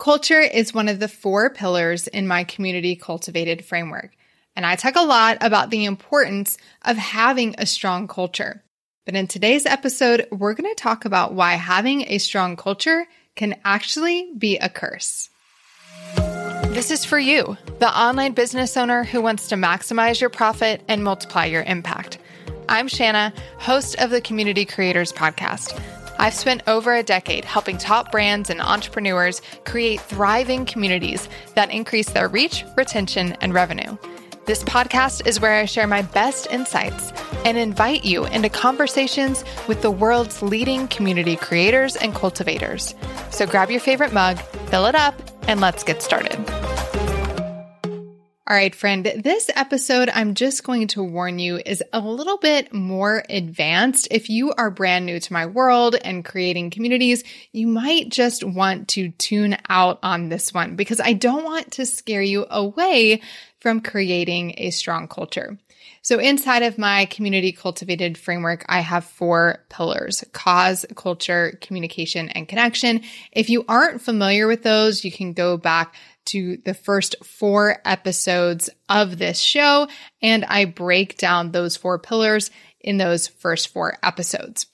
Culture is one of the four pillars in my community cultivated framework. And I talk a lot about the importance of having a strong culture. But in today's episode, we're going to talk about why having a strong culture can actually be a curse. This is for you, the online business owner who wants to maximize your profit and multiply your impact. I'm Shana, host of the Community Creators Podcast. I've spent over a decade helping top brands and entrepreneurs create thriving communities that increase their reach, retention, and revenue. This podcast is where I share my best insights and invite you into conversations with the world's leading community creators and cultivators. So grab your favorite mug, fill it up, and let's get started. All right, friend, this episode, I'm just going to warn you, is a little bit more advanced. If you are brand new to my world and creating communities, you might just want to tune out on this one because I don't want to scare you away from creating a strong culture. So inside of my community cultivated framework, I have four pillars, cause, culture, communication, and connection. If you aren't familiar with those, you can go back to the first four episodes of this show, and I break down those four pillars in those first four episodes.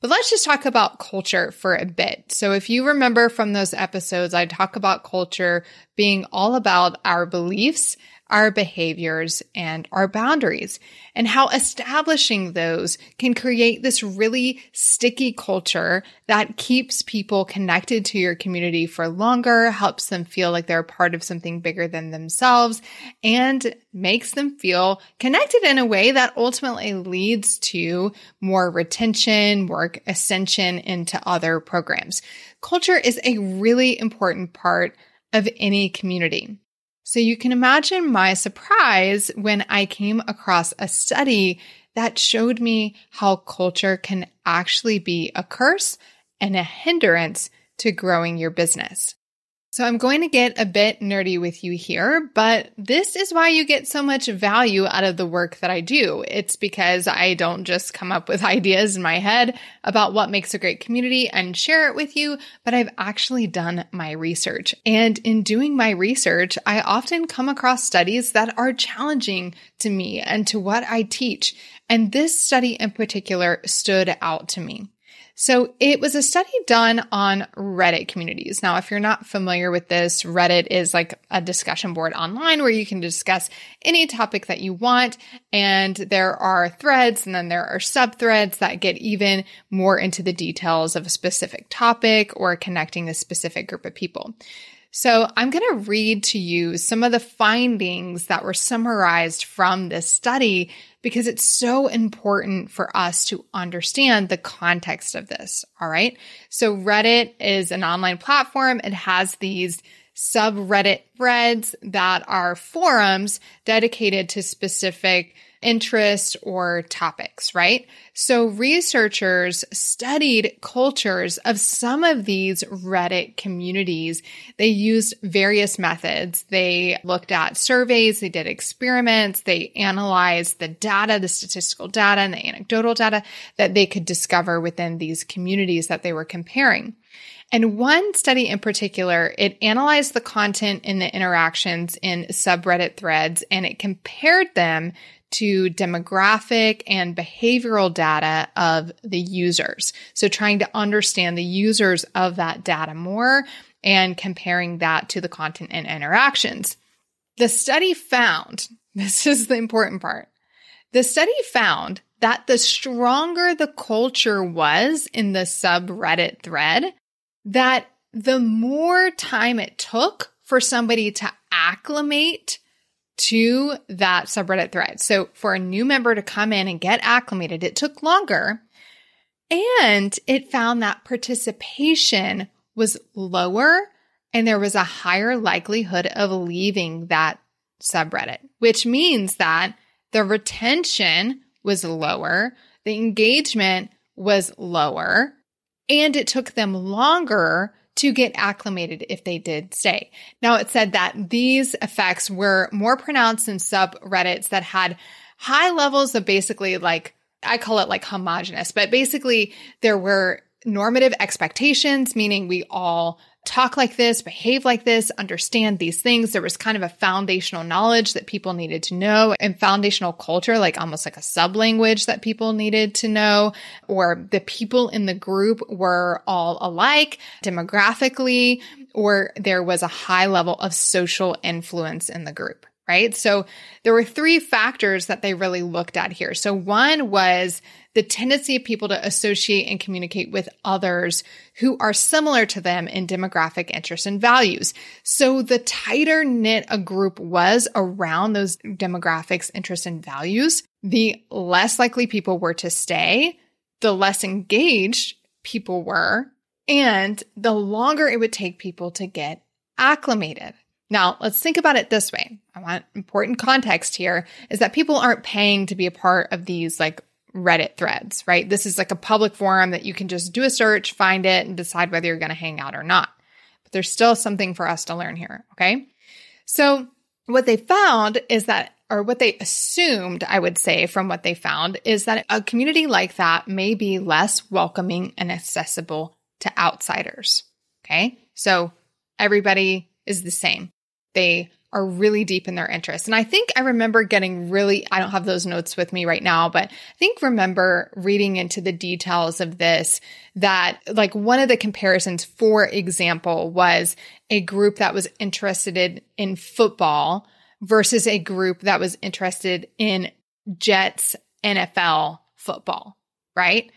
But let's just talk about culture for a bit. So if you remember from those episodes, I talk about culture being all about our beliefs our behaviors, and our boundaries, and how establishing those can create this really sticky culture that keeps people connected to your community for longer, helps them feel like they're part of something bigger than themselves, and makes them feel connected in a way that ultimately leads to more retention, more ascension into other programs. Culture is a really important part of any community. So you can imagine my surprise when I came across a study that showed me how culture can actually be a curse and a hindrance to growing your business. So I'm going to get a bit nerdy with you here, but this is why you get so much value out of the work that I do. It's because I don't just come up with ideas in my head about what makes a great community and share it with you, but I've actually done my research. And in doing my research, I often come across studies that are challenging to me and to what I teach. And this study in particular stood out to me. So it was a study done on Reddit communities. Now, if you're not familiar with this, Reddit is like a discussion board online where you can discuss any topic that you want. And there are threads and then there are subthreads that get even more into the details of a specific topic or connecting a specific group of people. So I'm going to read to you some of the findings that were summarized from this study because it's so important for us to understand the context of this. All right. So Reddit is an online platform. It has these subreddit threads that are forums dedicated to specific interest or topics, right? So researchers studied cultures of some of these Reddit communities. They used various methods. They looked at surveys, they did experiments, they analyzed the data, the statistical data and the anecdotal data that they could discover within these communities that they were comparing. And one study in particular, it analyzed the content in the interactions in subreddit threads and it compared them to demographic and behavioral data of the users. So trying to understand the users of that data more and comparing that to the content and interactions. The study found, this is the important part. The study found that the stronger the culture was in the subreddit thread, that the more time it took for somebody to acclimate to that subreddit thread. So for a new member to come in and get acclimated, it took longer. And it found that participation was lower and there was a higher likelihood of leaving that subreddit, which means that the retention was lower, the engagement was lower, and it took them longer to get acclimated if they did stay. Now it said that these effects were more pronounced in subreddits that had high levels of basically like, I call it like homogenous, but basically there were normative expectations, meaning we all talk like this, behave like this, understand these things. There was kind of a foundational knowledge that people needed to know and foundational culture, like almost like a sub language that people needed to know, or the people in the group were all alike demographically, or there was a high level of social influence in the group right? So there were three factors that they really looked at here. So one was the tendency of people to associate and communicate with others who are similar to them in demographic interests and values. So the tighter knit a group was around those demographics, interests, and values, the less likely people were to stay, the less engaged people were, and the longer it would take people to get acclimated. Now, let's think about it this way. I want important context here is that people aren't paying to be a part of these like Reddit threads, right? This is like a public forum that you can just do a search, find it, and decide whether you're going to hang out or not. But there's still something for us to learn here, okay? So, what they found is that, or what they assumed, I would say, from what they found, is that a community like that may be less welcoming and accessible to outsiders, okay? So, everybody is the same. They are really deep in their interests. And I think I remember getting really, I don't have those notes with me right now, but I think remember reading into the details of this that like one of the comparisons, for example, was a group that was interested in, in football versus a group that was interested in Jets NFL football, right?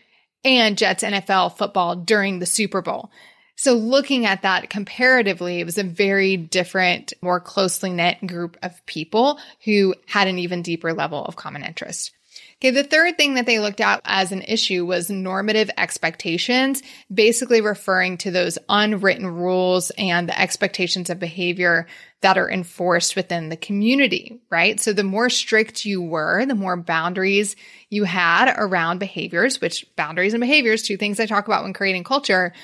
And Jets NFL football during the Super Bowl. So looking at that comparatively, it was a very different, more closely knit group of people who had an even deeper level of common interest. Okay, the third thing that they looked at as an issue was normative expectations, basically referring to those unwritten rules and the expectations of behavior that are enforced within the community, right? So the more strict you were, the more boundaries you had around behaviors, which boundaries and behaviors, two things I talk about when creating culture,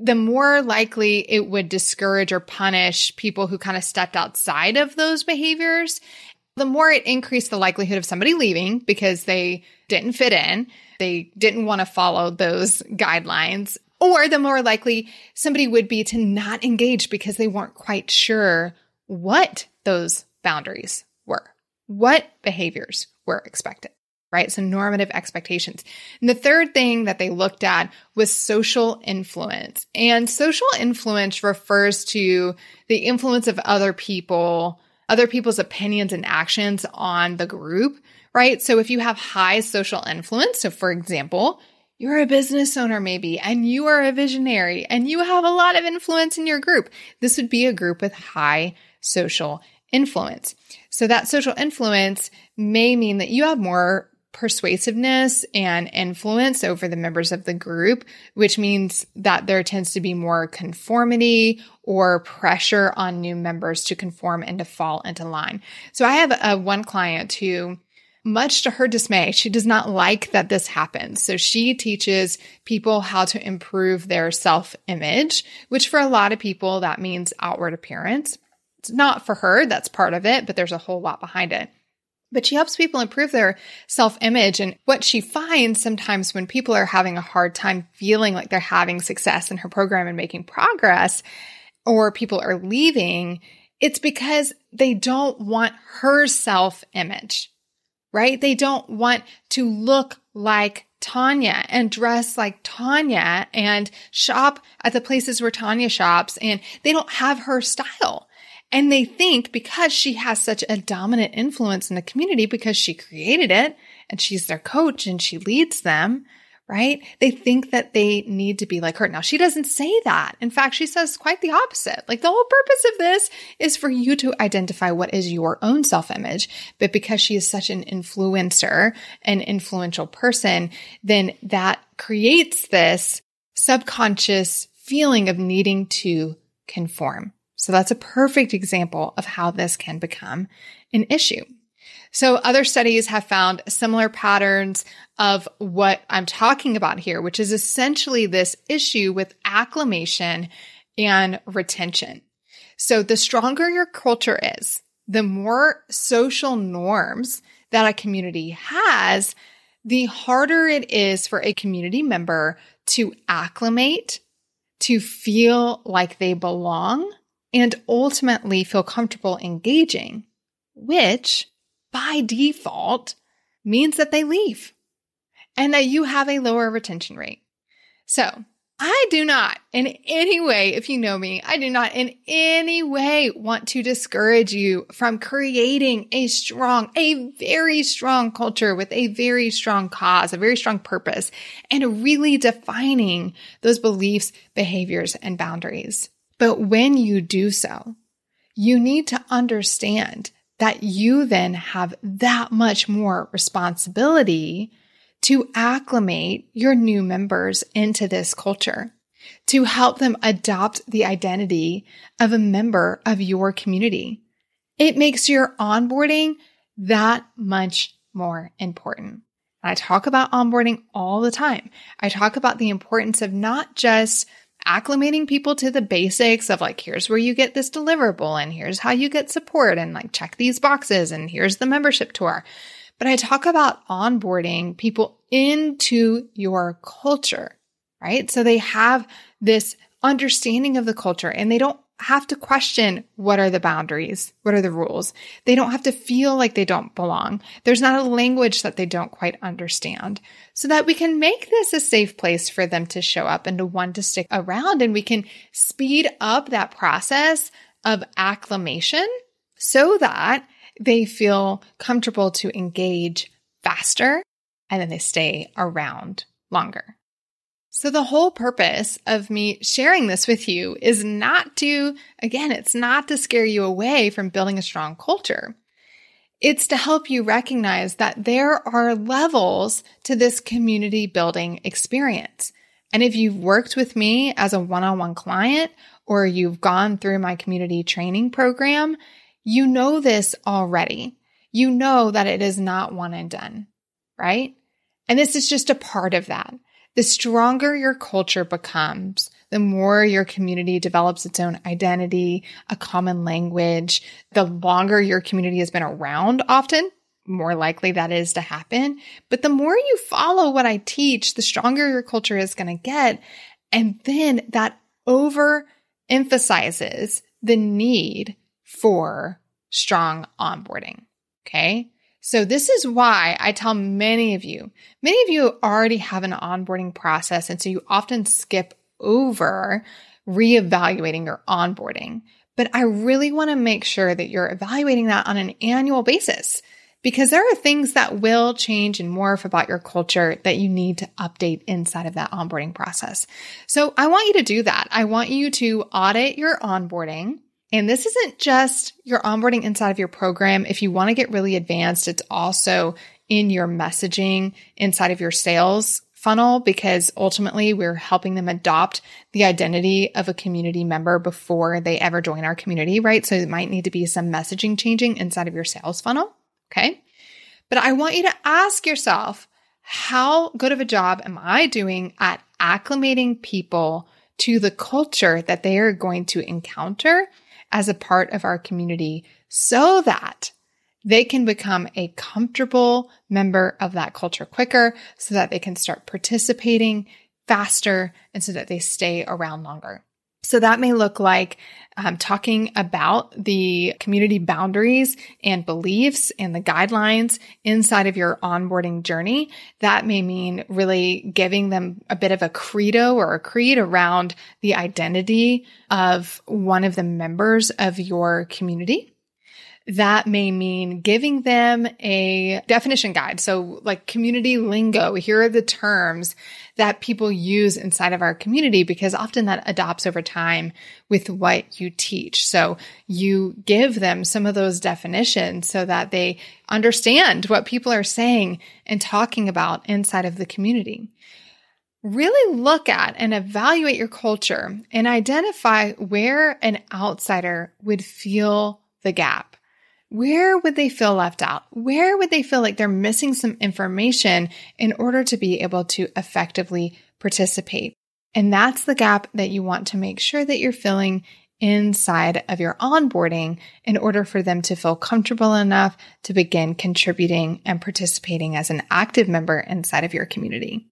the more likely it would discourage or punish people who kind of stepped outside of those behaviors, the more it increased the likelihood of somebody leaving because they didn't fit in, they didn't want to follow those guidelines, or the more likely somebody would be to not engage because they weren't quite sure what those boundaries were, what behaviors were expected right? So normative expectations. And the third thing that they looked at was social influence. And social influence refers to the influence of other people, other people's opinions and actions on the group, right? So if you have high social influence, so for example, you're a business owner maybe, and you are a visionary and you have a lot of influence in your group. This would be a group with high social influence. So that social influence may mean that you have more persuasiveness and influence over the members of the group, which means that there tends to be more conformity or pressure on new members to conform and to fall into line. So I have a one client who much to her dismay, she does not like that this happens. So she teaches people how to improve their self image, which for a lot of people, that means outward appearance. It's not for her, that's part of it, but there's a whole lot behind it but she helps people improve their self image. And what she finds sometimes when people are having a hard time feeling like they're having success in her program and making progress, or people are leaving, it's because they don't want her self image, right? They don't want to look like Tanya and dress like Tanya and shop at the places where Tanya shops and they don't have her style. And they think because she has such a dominant influence in the community because she created it and she's their coach and she leads them, right? They think that they need to be like her. Now, she doesn't say that. In fact, she says quite the opposite. Like the whole purpose of this is for you to identify what is your own self image. But because she is such an influencer, an influential person, then that creates this subconscious feeling of needing to conform. So that's a perfect example of how this can become an issue. So other studies have found similar patterns of what I'm talking about here, which is essentially this issue with acclimation and retention. So the stronger your culture is, the more social norms that a community has, the harder it is for a community member to acclimate, to feel like they belong, and ultimately feel comfortable engaging, which by default means that they leave and that you have a lower retention rate. So I do not in any way, if you know me, I do not in any way want to discourage you from creating a strong, a very strong culture with a very strong cause, a very strong purpose, and really defining those beliefs, behaviors, and boundaries. But when you do so, you need to understand that you then have that much more responsibility to acclimate your new members into this culture, to help them adopt the identity of a member of your community. It makes your onboarding that much more important. I talk about onboarding all the time. I talk about the importance of not just acclimating people to the basics of like, here's where you get this deliverable and here's how you get support and like check these boxes and here's the membership tour. But I talk about onboarding people into your culture, right? So they have this understanding of the culture and they don't have to question what are the boundaries? What are the rules? They don't have to feel like they don't belong. There's not a language that they don't quite understand so that we can make this a safe place for them to show up and to want to stick around and we can speed up that process of acclimation so that they feel comfortable to engage faster and then they stay around longer. So the whole purpose of me sharing this with you is not to, again, it's not to scare you away from building a strong culture. It's to help you recognize that there are levels to this community building experience. And if you've worked with me as a one-on-one client or you've gone through my community training program, you know this already. You know that it is not one and done, right? And this is just a part of that. The stronger your culture becomes, the more your community develops its own identity, a common language, the longer your community has been around often, more likely that is to happen. But the more you follow what I teach, the stronger your culture is going to get. And then that over emphasizes the need for strong onboarding. Okay. So this is why I tell many of you, many of you already have an onboarding process. And so you often skip over reevaluating your onboarding. But I really want to make sure that you're evaluating that on an annual basis because there are things that will change and morph about your culture that you need to update inside of that onboarding process. So I want you to do that. I want you to audit your onboarding. And this isn't just your onboarding inside of your program. If you want to get really advanced, it's also in your messaging inside of your sales funnel because ultimately we're helping them adopt the identity of a community member before they ever join our community, right? So it might need to be some messaging changing inside of your sales funnel. Okay. But I want you to ask yourself, how good of a job am I doing at acclimating people to the culture that they are going to encounter as a part of our community so that they can become a comfortable member of that culture quicker so that they can start participating faster and so that they stay around longer. So that may look like um, talking about the community boundaries and beliefs and the guidelines inside of your onboarding journey. That may mean really giving them a bit of a credo or a creed around the identity of one of the members of your community that may mean giving them a definition guide. So like community lingo, here are the terms that people use inside of our community because often that adopts over time with what you teach. So you give them some of those definitions so that they understand what people are saying and talking about inside of the community. really look at and evaluate your culture and identify where an outsider would feel the gap. Where would they feel left out? Where would they feel like they're missing some information in order to be able to effectively participate? And that's the gap that you want to make sure that you're filling inside of your onboarding in order for them to feel comfortable enough to begin contributing and participating as an active member inside of your community.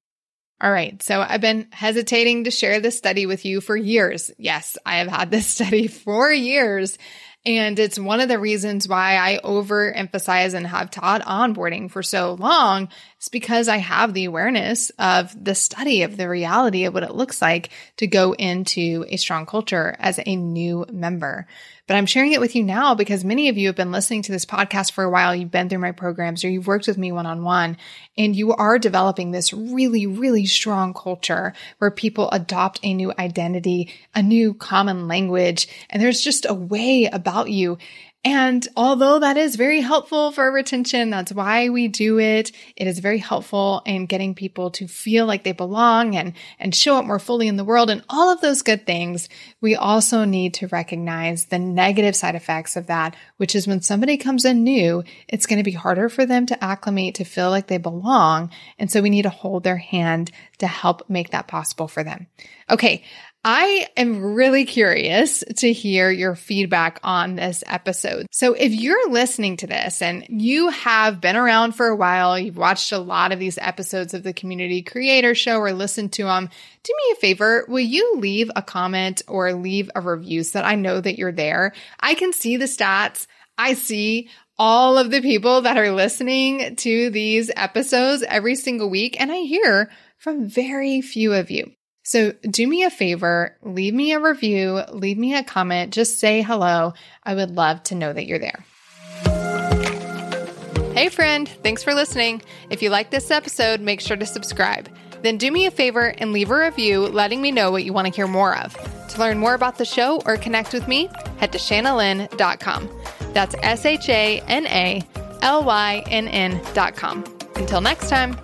All right. So I've been hesitating to share this study with you for years. Yes, I have had this study for years. And it's one of the reasons why I overemphasize and have taught onboarding for so long. It's because I have the awareness of the study of the reality of what it looks like to go into a strong culture as a new member. But I'm sharing it with you now because many of you have been listening to this podcast for a while. You've been through my programs or you've worked with me one on one and you are developing this really, really strong culture where people adopt a new identity, a new common language. And there's just a way about you and although that is very helpful for retention, that's why we do it. It is very helpful in getting people to feel like they belong and, and show up more fully in the world and all of those good things. We also need to recognize the negative side effects of that, which is when somebody comes in new, it's going to be harder for them to acclimate to feel like they belong. And so we need to hold their hand to help make that possible for them. Okay. I am really curious to hear your feedback on this episode. So if you're listening to this and you have been around for a while, you've watched a lot of these episodes of the Community Creator Show or listened to them, do me a favor. Will you leave a comment or leave a review so that I know that you're there? I can see the stats. I see all of the people that are listening to these episodes every single week, and I hear from very few of you. So do me a favor, leave me a review, leave me a comment, just say hello. I would love to know that you're there. Hey, friend, thanks for listening. If you like this episode, make sure to subscribe. Then do me a favor and leave a review letting me know what you want to hear more of. To learn more about the show or connect with me, head to shanalynn.com. That's S H A N A L Y N N.com. Until next time.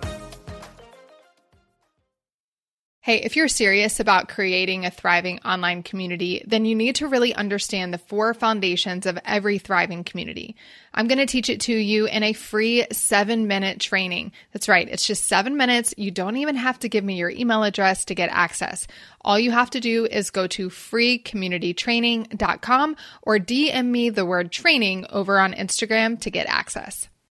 Hey, if you're serious about creating a thriving online community, then you need to really understand the four foundations of every thriving community. I'm going to teach it to you in a free seven minute training. That's right. It's just seven minutes. You don't even have to give me your email address to get access. All you have to do is go to freecommunitytraining.com or DM me the word training over on Instagram to get access.